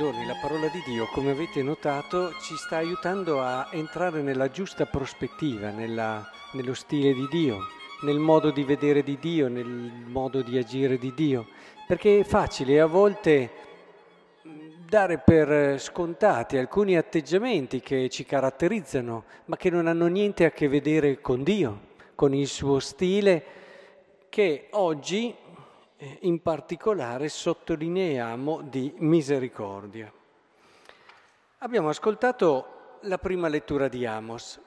giorni la parola di Dio, come avete notato, ci sta aiutando a entrare nella giusta prospettiva, nella, nello stile di Dio, nel modo di vedere di Dio, nel modo di agire di Dio. Perché è facile a volte dare per scontati alcuni atteggiamenti che ci caratterizzano, ma che non hanno niente a che vedere con Dio, con il suo stile, che oggi in particolare sottolineiamo di misericordia. Abbiamo ascoltato la prima lettura di Amos.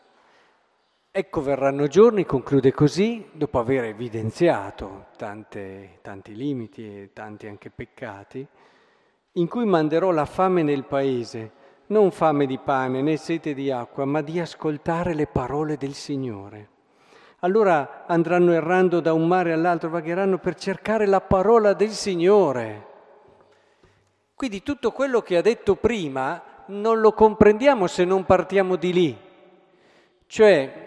Ecco verranno giorni, conclude così, dopo aver evidenziato tante, tanti limiti e tanti anche peccati, in cui manderò la fame nel paese, non fame di pane né sete di acqua, ma di ascoltare le parole del Signore. Allora andranno errando da un mare all'altro, vagheranno per cercare la parola del Signore. Quindi tutto quello che ha detto prima non lo comprendiamo se non partiamo di lì. Cioè,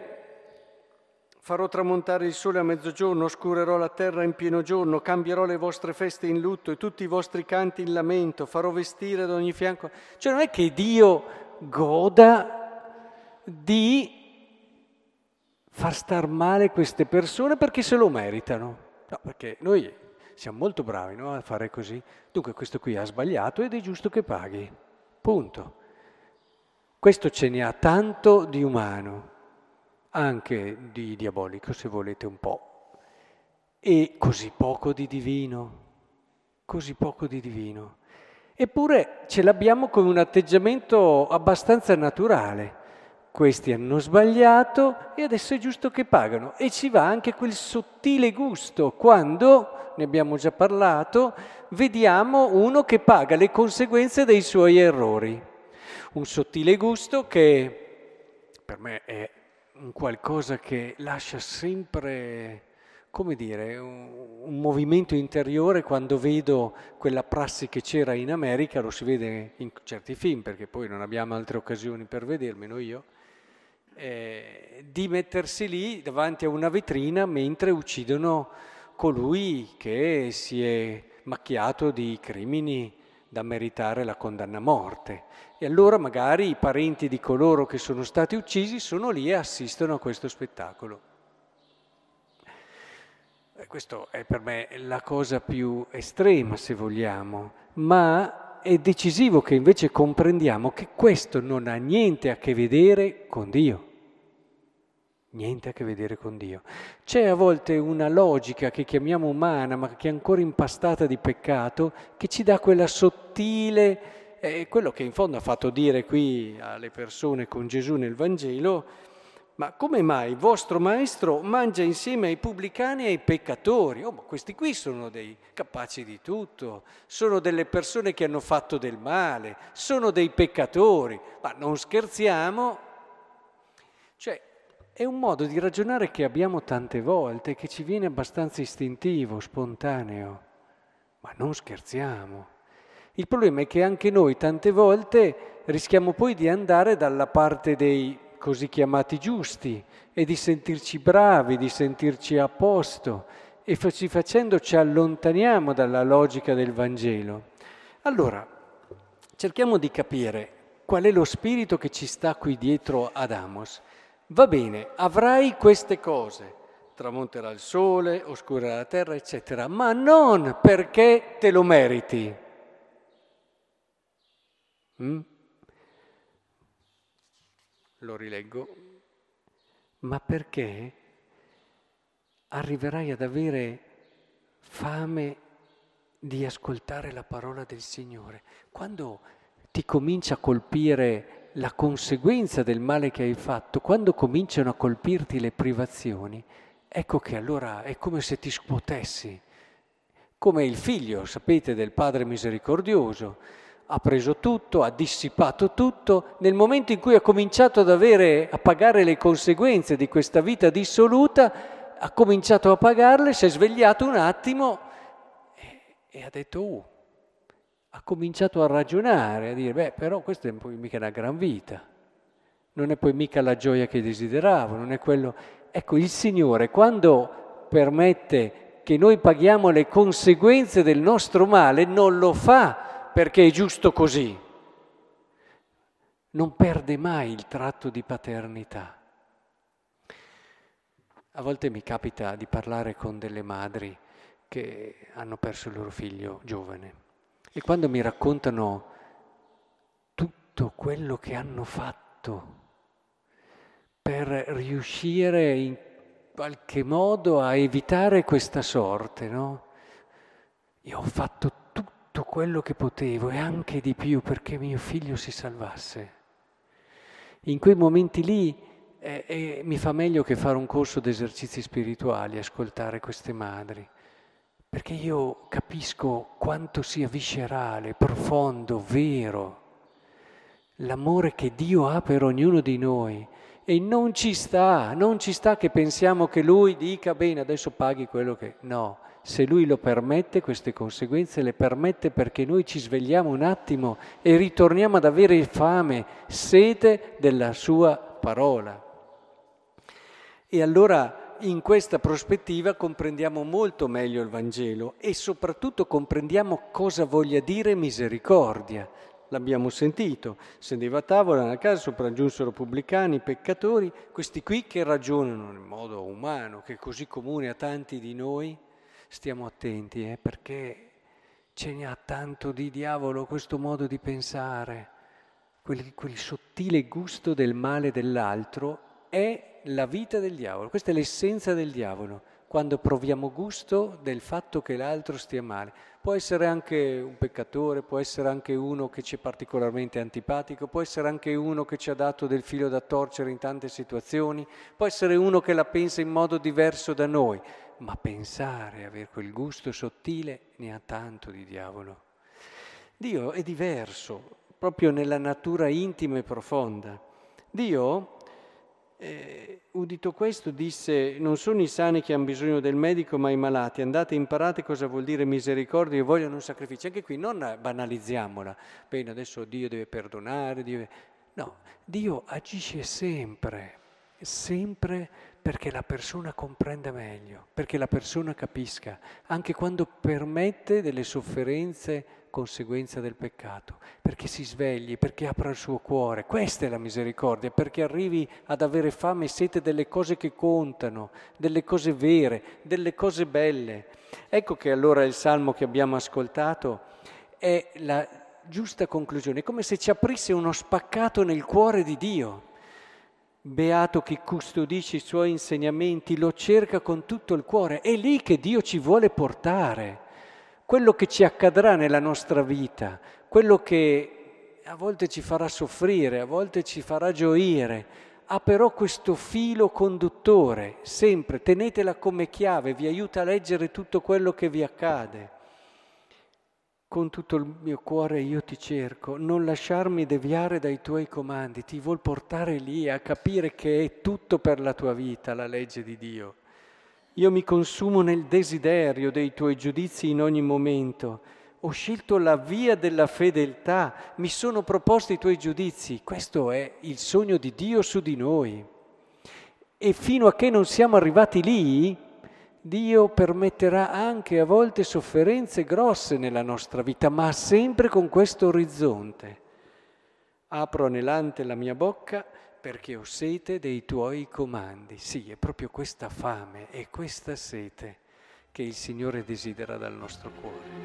farò tramontare il sole a mezzogiorno, oscurerò la terra in pieno giorno, cambierò le vostre feste in lutto e tutti i vostri canti in lamento, farò vestire ad ogni fianco. Cioè non è che Dio goda di far star male queste persone perché se lo meritano. No, perché noi siamo molto bravi no, a fare così. Dunque questo qui ha sbagliato ed è giusto che paghi. Punto. Questo ce ne ha tanto di umano, anche di diabolico se volete un po', e così poco di divino, così poco di divino. Eppure ce l'abbiamo come un atteggiamento abbastanza naturale questi hanno sbagliato e adesso è giusto che pagano. E ci va anche quel sottile gusto quando, ne abbiamo già parlato, vediamo uno che paga le conseguenze dei suoi errori. Un sottile gusto che per me è un qualcosa che lascia sempre, come dire, un, un movimento interiore quando vedo quella prassi che c'era in America, lo si vede in certi film perché poi non abbiamo altre occasioni per vedermelo io eh, di mettersi lì davanti a una vetrina mentre uccidono colui che si è macchiato di crimini da meritare la condanna a morte. E allora magari i parenti di coloro che sono stati uccisi sono lì e assistono a questo spettacolo. E questo è per me la cosa più estrema, se vogliamo, ma è decisivo che invece comprendiamo che questo non ha niente a che vedere con Dio niente a che vedere con Dio. C'è a volte una logica che chiamiamo umana, ma che è ancora impastata di peccato, che ci dà quella sottile, eh, quello che in fondo ha fatto dire qui alle persone con Gesù nel Vangelo, ma come mai il vostro maestro mangia insieme ai pubblicani e ai peccatori? Oh, ma questi qui sono dei capaci di tutto, sono delle persone che hanno fatto del male, sono dei peccatori, ma non scherziamo. Cioè, è un modo di ragionare che abbiamo tante volte, che ci viene abbastanza istintivo, spontaneo, ma non scherziamo. Il problema è che anche noi tante volte rischiamo poi di andare dalla parte dei così chiamati giusti e di sentirci bravi, di sentirci a posto e così facendo ci allontaniamo dalla logica del Vangelo. Allora, cerchiamo di capire qual è lo spirito che ci sta qui dietro ad Amos. Va bene, avrai queste cose, tramonterà il sole, oscurerà la terra, eccetera, ma non perché te lo meriti. Mm? Lo rileggo. Ma perché arriverai ad avere fame di ascoltare la parola del Signore. Quando ti comincia a colpire la conseguenza del male che hai fatto, quando cominciano a colpirti le privazioni, ecco che allora è come se ti scuotessi, come il figlio, sapete, del Padre misericordioso. Ha preso tutto, ha dissipato tutto, nel momento in cui ha cominciato ad avere, a pagare le conseguenze di questa vita dissoluta, ha cominciato a pagarle, si è svegliato un attimo e, e ha detto, uh, ha cominciato a ragionare, a dire, beh, però questa è poi mica una gran vita, non è poi mica la gioia che desideravo, non è quello... Ecco, il Signore quando permette che noi paghiamo le conseguenze del nostro male, non lo fa perché è giusto così, non perde mai il tratto di paternità. A volte mi capita di parlare con delle madri che hanno perso il loro figlio giovane e quando mi raccontano tutto quello che hanno fatto per riuscire in qualche modo a evitare questa sorte, no? Io ho fatto tutto quello che potevo e anche di più perché mio figlio si salvasse. In quei momenti lì eh, eh, mi fa meglio che fare un corso di esercizi spirituali, ascoltare queste madri, perché io capisco quanto sia viscerale, profondo, vero l'amore che Dio ha per ognuno di noi. E non ci sta, non ci sta che pensiamo che Lui dica bene, adesso paghi quello che... No, se Lui lo permette, queste conseguenze le permette perché noi ci svegliamo un attimo e ritorniamo ad avere fame, sete della Sua parola. E allora in questa prospettiva comprendiamo molto meglio il Vangelo e soprattutto comprendiamo cosa voglia dire misericordia. L'abbiamo sentito, sedeva a tavola nella casa, sopraggiunsero pubblicani, peccatori, questi qui che ragionano in modo umano, che è così comune a tanti di noi, stiamo attenti eh, perché ce ne ha tanto di diavolo questo modo di pensare, quel, quel sottile gusto del male dell'altro è la vita del diavolo, questa è l'essenza del diavolo, quando proviamo gusto del fatto che l'altro stia male. Può essere anche un peccatore, può essere anche uno che ci è particolarmente antipatico, può essere anche uno che ci ha dato del filo da torcere in tante situazioni, può essere uno che la pensa in modo diverso da noi, ma pensare, avere quel gusto sottile, ne ha tanto di diavolo. Dio è diverso, proprio nella natura intima e profonda. Dio eh, udito questo disse, non sono i sani che hanno bisogno del medico, ma i malati. Andate e imparate cosa vuol dire misericordia e vogliono un sacrificio. Anche qui non banalizziamola. Bene, adesso Dio deve perdonare. Dio... No, Dio agisce sempre, sempre perché la persona comprenda meglio, perché la persona capisca, anche quando permette delle sofferenze conseguenza del peccato, perché si svegli, perché apra il suo cuore. Questa è la misericordia, perché arrivi ad avere fame e sete delle cose che contano, delle cose vere, delle cose belle. Ecco che allora il salmo che abbiamo ascoltato è la giusta conclusione, è come se ci aprisse uno spaccato nel cuore di Dio. Beato chi custodisce i suoi insegnamenti, lo cerca con tutto il cuore, è lì che Dio ci vuole portare. Quello che ci accadrà nella nostra vita, quello che a volte ci farà soffrire, a volte ci farà gioire, ha però questo filo conduttore, sempre, tenetela come chiave, vi aiuta a leggere tutto quello che vi accade. Con tutto il mio cuore io ti cerco, non lasciarmi deviare dai tuoi comandi, ti vuol portare lì a capire che è tutto per la tua vita la legge di Dio. Io mi consumo nel desiderio dei tuoi giudizi in ogni momento. Ho scelto la via della fedeltà, mi sono proposti i tuoi giudizi. Questo è il sogno di Dio su di noi. E fino a che non siamo arrivati lì, Dio permetterà anche a volte sofferenze grosse nella nostra vita, ma sempre con questo orizzonte. Apro anelante la mia bocca perché ho sete dei tuoi comandi. Sì, è proprio questa fame e questa sete che il Signore desidera dal nostro cuore.